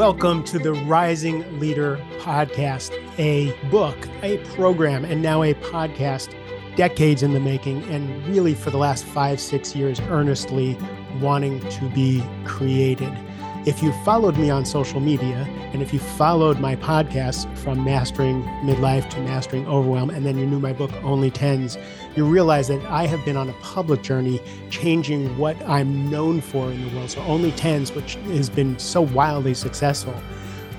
Welcome to the Rising Leader Podcast, a book, a program, and now a podcast, decades in the making, and really for the last five, six years, earnestly wanting to be created. If you followed me on social media and if you followed my podcasts from Mastering Midlife to Mastering Overwhelm, and then you knew my book, Only Tens, you realize that I have been on a public journey changing what I'm known for in the world. So, Only Tens, which has been so wildly successful,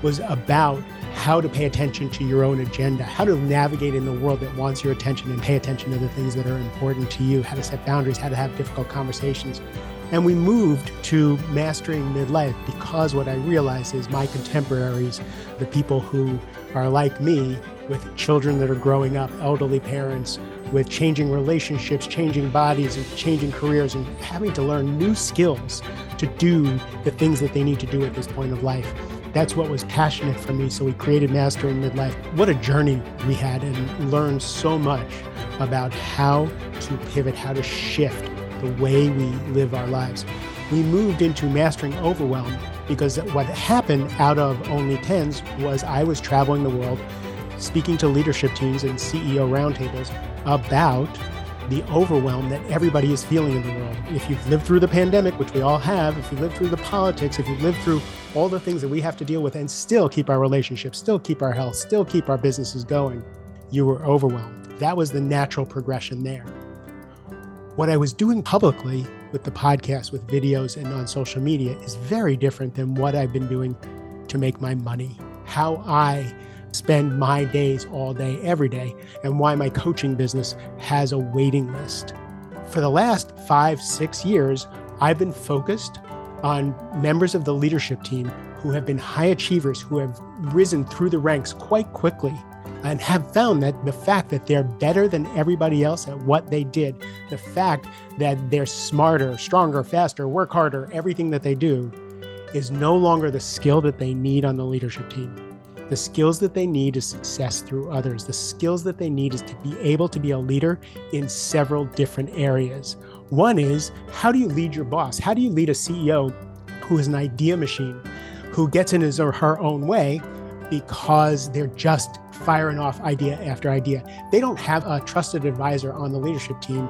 was about how to pay attention to your own agenda, how to navigate in the world that wants your attention and pay attention to the things that are important to you, how to set boundaries, how to have difficult conversations and we moved to mastering midlife because what I realized is my contemporaries, the people who are like me, with children that are growing up, elderly parents, with changing relationships, changing bodies, and changing careers, and having to learn new skills to do the things that they need to do at this point of life. That's what was passionate for me. So we created Mastering Midlife. What a journey we had, and learned so much about how to pivot, how to shift the way we live our lives. We moved into mastering overwhelm because what happened out of Only Tens was I was traveling the world speaking to leadership teams and CEO roundtables about the overwhelm that everybody is feeling in the world. If you've lived through the pandemic, which we all have, if you've lived through the politics, if you've lived through all the things that we have to deal with and still keep our relationships, still keep our health, still keep our businesses going, you were overwhelmed. That was the natural progression there. What I was doing publicly with the podcast, with videos, and on social media is very different than what I've been doing to make my money. How I spend my days all day, every day, and why my coaching business has a waiting list. For the last five, six years, I've been focused on members of the leadership team who have been high achievers, who have risen through the ranks quite quickly and have found that the fact that they're better than everybody else at what they did, the fact that they're smarter, stronger, faster, work harder, everything that they do is no longer the skill that they need on the leadership team. The skills that they need is success through others. The skills that they need is to be able to be a leader in several different areas. One is how do you lead your boss? How do you lead a CEO who is an idea machine, who gets in his or her own way because they're just firing off idea after idea. They don't have a trusted advisor on the leadership team.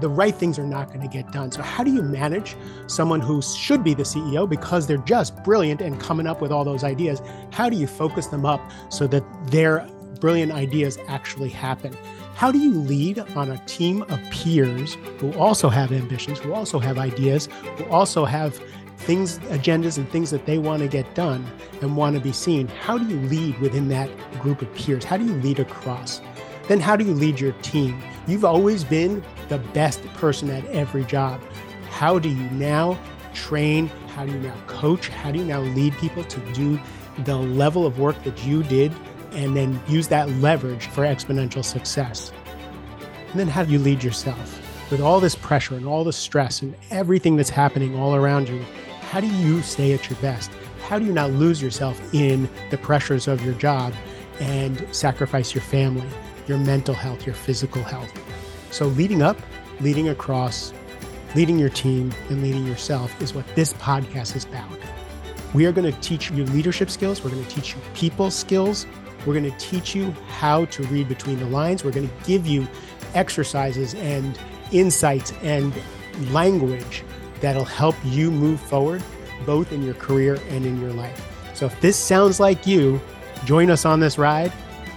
The right things are not going to get done. So, how do you manage someone who should be the CEO because they're just brilliant and coming up with all those ideas? How do you focus them up so that their brilliant ideas actually happen? How do you lead on a team of peers who also have ambitions, who also have ideas, who also have things, agendas, and things that they want to get done and want to be seen. How do you lead within that group of peers? How do you lead across? Then, how do you lead your team? You've always been the best person at every job. How do you now train? How do you now coach? How do you now lead people to do the level of work that you did and then use that leverage for exponential success? And then, how do you lead yourself? With all this pressure and all the stress and everything that's happening all around you, how do you stay at your best? How do you not lose yourself in the pressures of your job and sacrifice your family, your mental health, your physical health? So, leading up, leading across, leading your team, and leading yourself is what this podcast is about. We are going to teach you leadership skills. We're going to teach you people skills. We're going to teach you how to read between the lines. We're going to give you exercises and insights and language that'll help you move forward both in your career and in your life. So if this sounds like you, join us on this ride.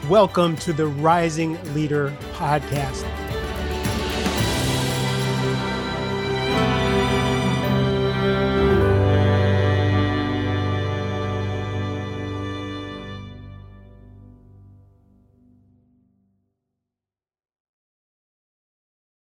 Welcome to the Rising Leader Podcast.